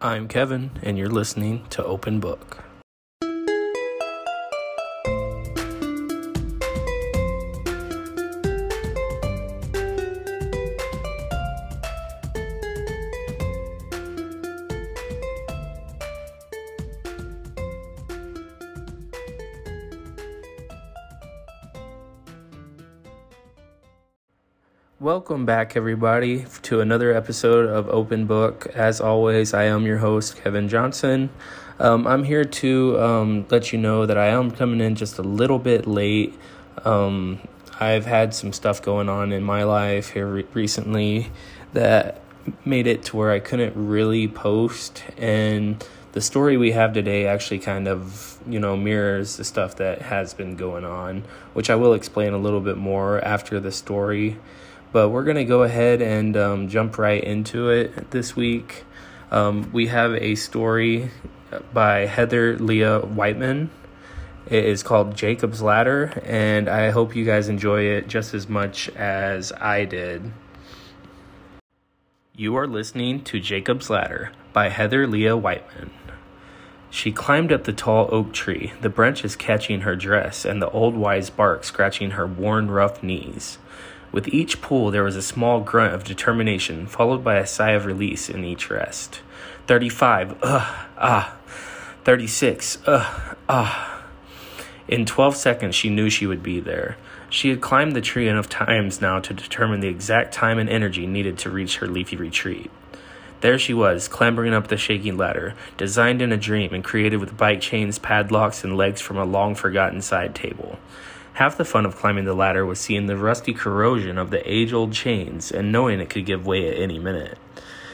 I'm Kevin, and you're listening to Open Book. Welcome back, everybody, to another episode of Open Book. As always, I am your host, Kevin Johnson. Um, I'm here to um, let you know that I am coming in just a little bit late. Um, I've had some stuff going on in my life here re- recently that made it to where I couldn't really post. And the story we have today actually kind of, you know, mirrors the stuff that has been going on, which I will explain a little bit more after the story. But we're going to go ahead and um, jump right into it this week. Um, we have a story by Heather Lea Whitman. It is called Jacob's Ladder, and I hope you guys enjoy it just as much as I did. You are listening to Jacob's Ladder by Heather Lea Whitman. She climbed up the tall oak tree, the branches catching her dress and the old wise bark scratching her worn, rough knees. With each pull, there was a small grunt of determination, followed by a sigh of release in each rest. 35, ugh, ah. 36, ugh, ah. In 12 seconds, she knew she would be there. She had climbed the tree enough times now to determine the exact time and energy needed to reach her leafy retreat. There she was, clambering up the shaky ladder, designed in a dream and created with bike chains, padlocks, and legs from a long forgotten side table. Half the fun of climbing the ladder was seeing the rusty corrosion of the age old chains and knowing it could give way at any minute.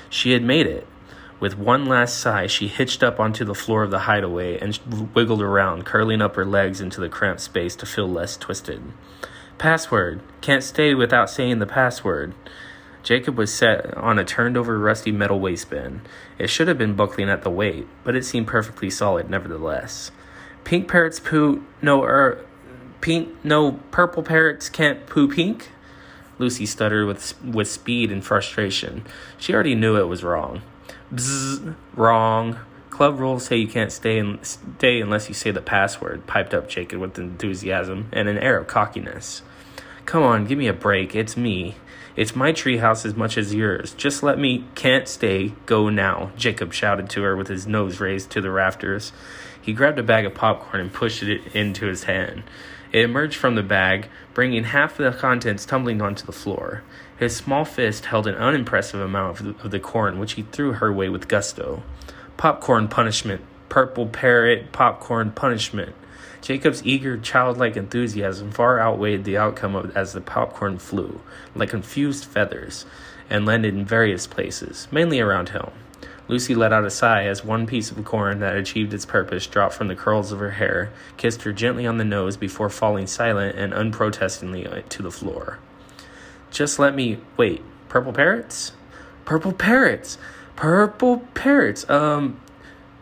She had made it. With one last sigh, she hitched up onto the floor of the hideaway and wiggled around, curling up her legs into the cramped space to feel less twisted. Password. Can't stay without saying the password. Jacob was set on a turned over rusty metal waistband. It should have been buckling at the weight, but it seemed perfectly solid nevertheless. Pink parrots poo. No, er, Pink, no, purple parrots can't poo pink? Lucy stuttered with, with speed and frustration. She already knew it was wrong. Bzzz, wrong. Club rules say you can't stay, in, stay unless you say the password, piped up Jacob with enthusiasm and an air of cockiness. Come on, give me a break. It's me. It's my treehouse as much as yours. Just let me can't stay, go now, Jacob shouted to her with his nose raised to the rafters. He grabbed a bag of popcorn and pushed it into his hand. It emerged from the bag, bringing half of the contents tumbling onto the floor. His small fist held an unimpressive amount of the, of the corn, which he threw her way with gusto. Popcorn punishment. Purple parrot popcorn punishment. Jacob's eager, childlike enthusiasm far outweighed the outcome of, as the popcorn flew, like confused feathers, and landed in various places, mainly around him. Lucy let out a sigh as one piece of corn that achieved its purpose dropped from the curls of her hair, kissed her gently on the nose before falling silent and unprotestingly to the floor. Just let me wait. Purple parrots? Purple parrots! Purple parrots! Um,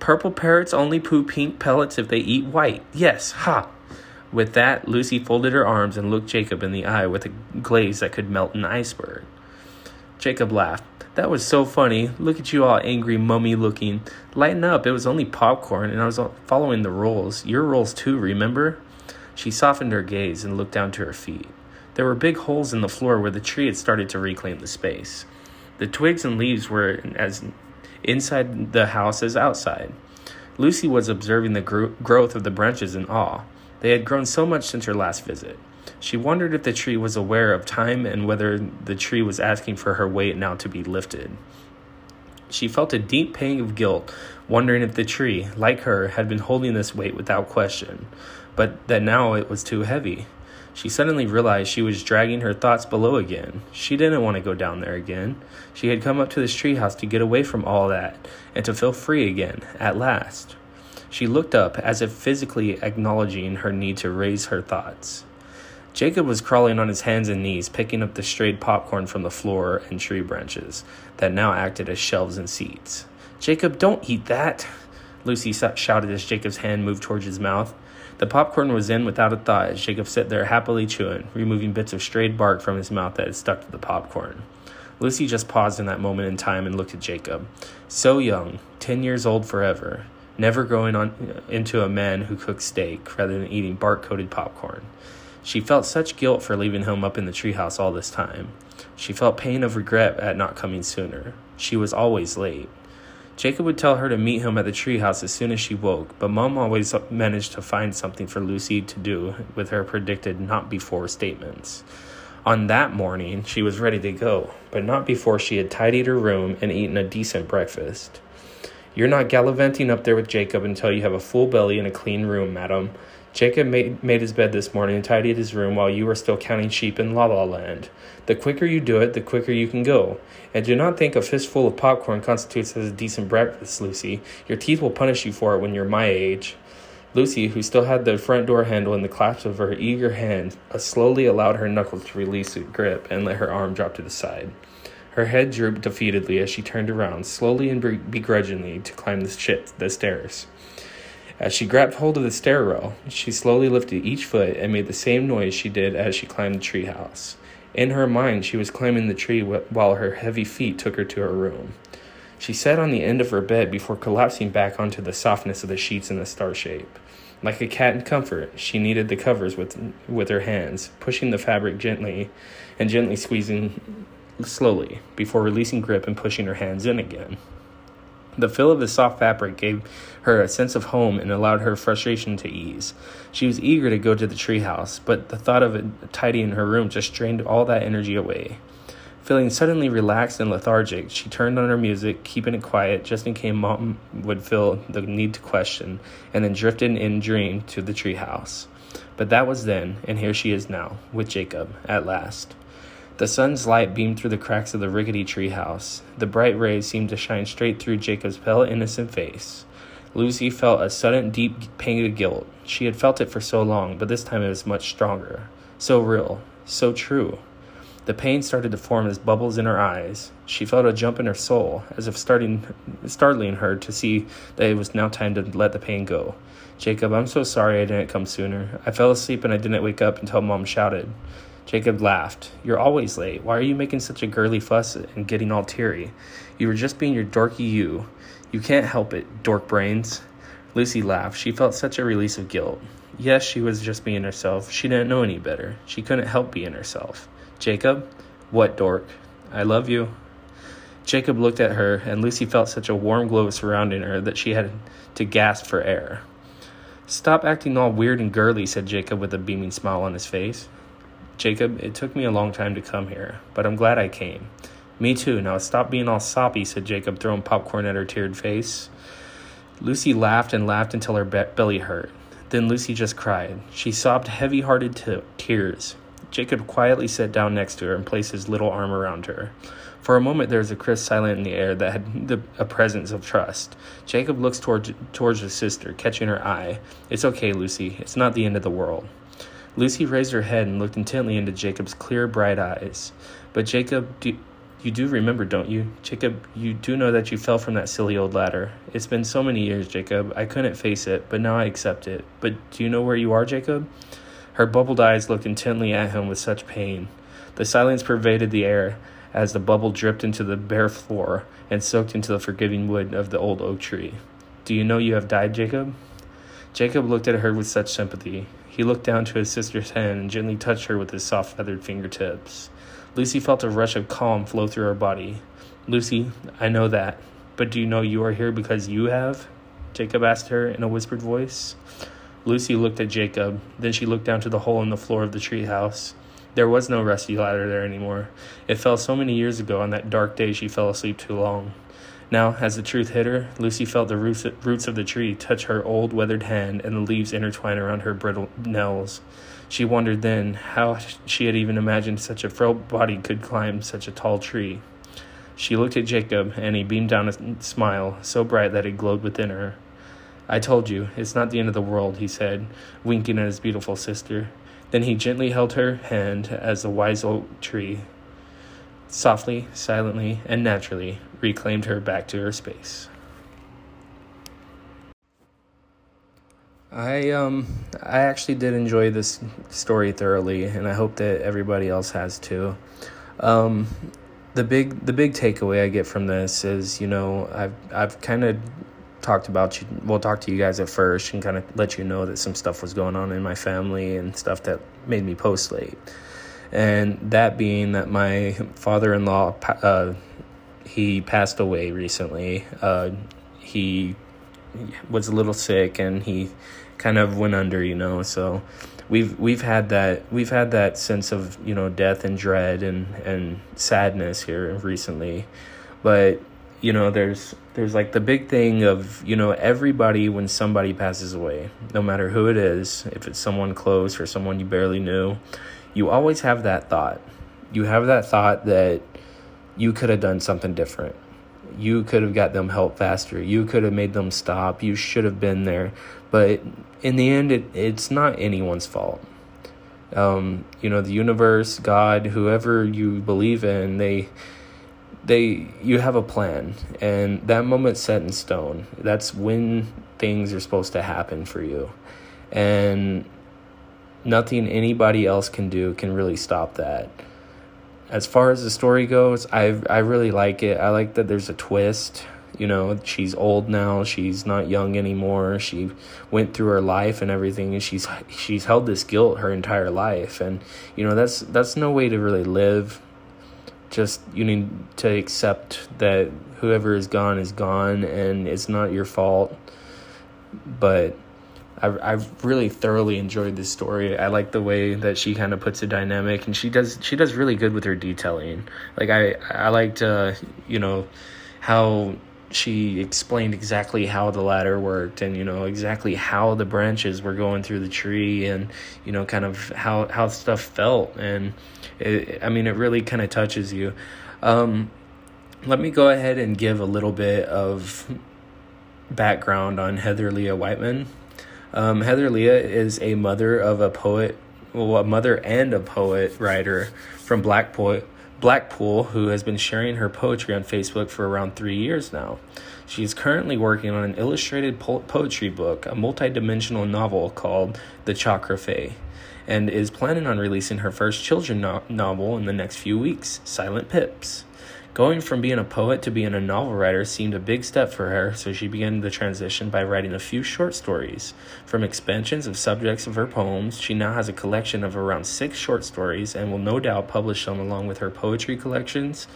purple parrots only poo pink pellets if they eat white. Yes, ha! With that, Lucy folded her arms and looked Jacob in the eye with a glaze that could melt an iceberg. Jacob laughed. That was so funny. Look at you all angry, mummy looking. Lighten up. It was only popcorn, and I was following the rules. Your rules, too, remember? She softened her gaze and looked down to her feet. There were big holes in the floor where the tree had started to reclaim the space. The twigs and leaves were as inside the house as outside. Lucy was observing the gro- growth of the branches in awe. They had grown so much since her last visit. She wondered if the tree was aware of time and whether the tree was asking for her weight now to be lifted. She felt a deep pang of guilt, wondering if the tree, like her, had been holding this weight without question, but that now it was too heavy. She suddenly realized she was dragging her thoughts below again. She didn't want to go down there again. She had come up to this treehouse to get away from all that and to feel free again, at last. She looked up as if physically acknowledging her need to raise her thoughts. Jacob was crawling on his hands and knees, picking up the strayed popcorn from the floor and tree branches that now acted as shelves and seats. Jacob, don't eat that! Lucy shouted as Jacob's hand moved towards his mouth. The popcorn was in without a thought as Jacob sat there happily chewing, removing bits of strayed bark from his mouth that had stuck to the popcorn. Lucy just paused in that moment in time and looked at Jacob. So young, ten years old forever, never growing on into a man who cooks steak rather than eating bark coated popcorn. She felt such guilt for leaving him up in the treehouse all this time. She felt pain of regret at not coming sooner. She was always late. Jacob would tell her to meet him at the treehouse as soon as she woke, but Mom always managed to find something for Lucy to do with her predicted not before statements. On that morning, she was ready to go, but not before she had tidied her room and eaten a decent breakfast. You're not gallivanting up there with Jacob until you have a full belly and a clean room, madam. Jacob made, made his bed this morning and tidied his room while you were still counting sheep in La La Land. The quicker you do it, the quicker you can go. And do not think a fistful of popcorn constitutes as a decent breakfast, Lucy. Your teeth will punish you for it when you're my age. Lucy, who still had the front door handle in the clasp of her eager hand, uh, slowly allowed her knuckles to release its grip and let her arm drop to the side. Her head drooped defeatedly as she turned around, slowly and begrudgingly, to climb the, shit, the stairs. As she grabbed hold of the stair rail, she slowly lifted each foot and made the same noise she did as she climbed the treehouse. In her mind, she was climbing the tree while her heavy feet took her to her room. She sat on the end of her bed before collapsing back onto the softness of the sheets in the star shape. Like a cat in comfort, she kneaded the covers with, with her hands, pushing the fabric gently and gently squeezing slowly before releasing grip and pushing her hands in again. The feel of the soft fabric gave her a sense of home and allowed her frustration to ease. She was eager to go to the treehouse, but the thought of it tidying her room just drained all that energy away. Feeling suddenly relaxed and lethargic, she turned on her music, keeping it quiet just in case Mom would feel the need to question, and then drifted in dream to the treehouse. But that was then, and here she is now, with Jacob, at last. The sun's light beamed through the cracks of the rickety tree house. The bright rays seemed to shine straight through Jacob's pale, innocent face. Lucy felt a sudden, deep pang of guilt. She had felt it for so long, but this time it was much stronger. So real, so true. The pain started to form as bubbles in her eyes. She felt a jump in her soul, as if starting, startling her to see that it was now time to let the pain go. Jacob, I'm so sorry I didn't come sooner. I fell asleep and I didn't wake up until Mom shouted. Jacob laughed. You're always late. Why are you making such a girly fuss and getting all teary? You were just being your dorky you. You can't help it, dork brains. Lucy laughed. She felt such a release of guilt. Yes, she was just being herself. She didn't know any better. She couldn't help being herself. Jacob? What dork? I love you. Jacob looked at her, and Lucy felt such a warm glow surrounding her that she had to gasp for air. Stop acting all weird and girly, said Jacob with a beaming smile on his face. Jacob, it took me a long time to come here, but I'm glad I came. Me too. Now stop being all soppy, said Jacob, throwing popcorn at her teared face. Lucy laughed and laughed until her be- belly hurt. Then Lucy just cried. She sobbed heavy hearted t- tears. Jacob quietly sat down next to her and placed his little arm around her. For a moment, there was a crisp silence in the air that had the, a presence of trust. Jacob looks toward, towards his sister, catching her eye. It's okay, Lucy. It's not the end of the world. Lucy raised her head and looked intently into Jacob's clear, bright eyes. But Jacob, do, you do remember, don't you? Jacob, you do know that you fell from that silly old ladder. It's been so many years, Jacob. I couldn't face it, but now I accept it. But do you know where you are, Jacob? Her bubbled eyes looked intently at him with such pain. The silence pervaded the air as the bubble dripped into the bare floor and soaked into the forgiving wood of the old oak tree. Do you know you have died, Jacob? Jacob looked at her with such sympathy. He looked down to his sister's hand and gently touched her with his soft feathered fingertips. Lucy felt a rush of calm flow through her body. Lucy, I know that, but do you know you are here because you have? Jacob asked her in a whispered voice. Lucy looked at Jacob, then she looked down to the hole in the floor of the treehouse. There was no rusty ladder there anymore. It fell so many years ago on that dark day she fell asleep too long. Now, as the truth hit her, Lucy felt the roots, of the tree touch her old weathered hand and the leaves intertwine around her brittle nails. She wondered then how she had even imagined such a frail body could climb such a tall tree. She looked at Jacob, and he beamed down a smile so bright that it glowed within her. I told you, it's not the end of the world, he said, winking at his beautiful sister. Then he gently held her hand as the wise oak tree softly, silently, and naturally reclaimed her back to her space. I um I actually did enjoy this story thoroughly and I hope that everybody else has too. Um the big the big takeaway I get from this is you know I've I've kind of talked about you we'll talk to you guys at first and kind of let you know that some stuff was going on in my family and stuff that made me post late and that being that my father-in-law uh, he passed away recently uh, he was a little sick and he kind of went under you know so we've we've had that we've had that sense of you know death and dread and and sadness here recently. But you know there's there's like the big thing of you know everybody when somebody passes away no matter who it is if it's someone close or someone you barely knew you always have that thought. You have that thought that you could have done something different. You could have got them help faster. You could have made them stop. You should have been there. But in the end, it, it's not anyone's fault. Um, you know, the universe, God, whoever you believe in, they they you have a plan. And that moment set in stone. That's when things are supposed to happen for you. And nothing anybody else can do can really stop that. As far as the story goes i i really like it. I like that there's a twist you know she's old now she's not young anymore she went through her life and everything and she's she's held this guilt her entire life and you know that's that's no way to really live. Just you need to accept that whoever is gone is gone and it's not your fault. But I've, I've really thoroughly enjoyed this story. I like the way that she kind of puts a dynamic, and she does she does really good with her detailing. Like I I liked uh, you know how she explained exactly how the ladder worked and you know exactly how the branches were going through the tree and you know kind of how how stuff felt and it, i mean it really kind of touches you um, let me go ahead and give a little bit of background on heather lea whitman um, heather lea is a mother of a poet well a mother and a poet writer from blackpool Blackpool, who has been sharing her poetry on Facebook for around three years now. She is currently working on an illustrated po- poetry book, a multi-dimensional novel called The Chakra Fae, and is planning on releasing her first children's no- novel in the next few weeks, Silent Pips. Going from being a poet to being a novel writer seemed a big step for her, so she began the transition by writing a few short stories. From expansions of subjects of her poems, she now has a collection of around six short stories and will no doubt publish them along with her poetry collections.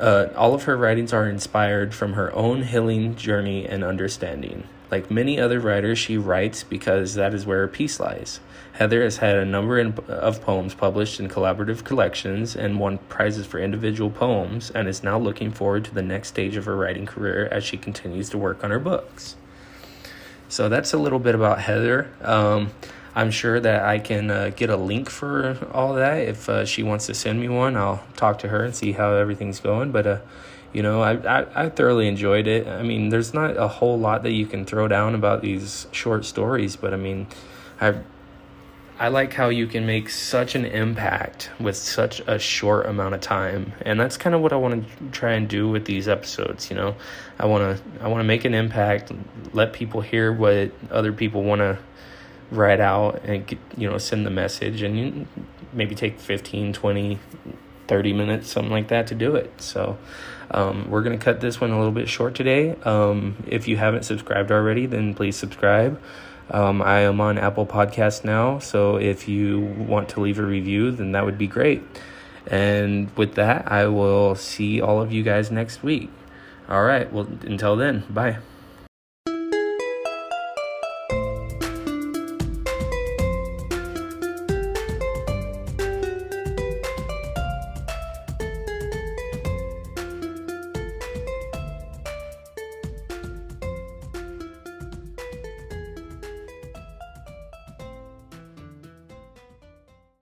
Uh, all of her writings are inspired from her own healing journey and understanding. Like many other writers, she writes because that is where her peace lies. Heather has had a number of poems published in collaborative collections and won prizes for individual poems, and is now looking forward to the next stage of her writing career as she continues to work on her books. So that's a little bit about Heather. Um, I'm sure that I can uh, get a link for all that. If uh, she wants to send me one, I'll talk to her and see how everything's going. But uh, you know, I, I, I thoroughly enjoyed it. I mean, there's not a whole lot that you can throw down about these short stories, but I mean, I I like how you can make such an impact with such a short amount of time. And that's kind of what I want to try and do with these episodes, you know. I want to I want to make an impact, let people hear what other people want to write out and you know, send the message and maybe take 15, 20, 30 minutes, something like that to do it. So, um, we're going to cut this one a little bit short today. Um, if you haven't subscribed already, then please subscribe. Um, I am on Apple Podcast now, so if you want to leave a review, then that would be great. And with that, I will see all of you guys next week. All right, well, until then, bye.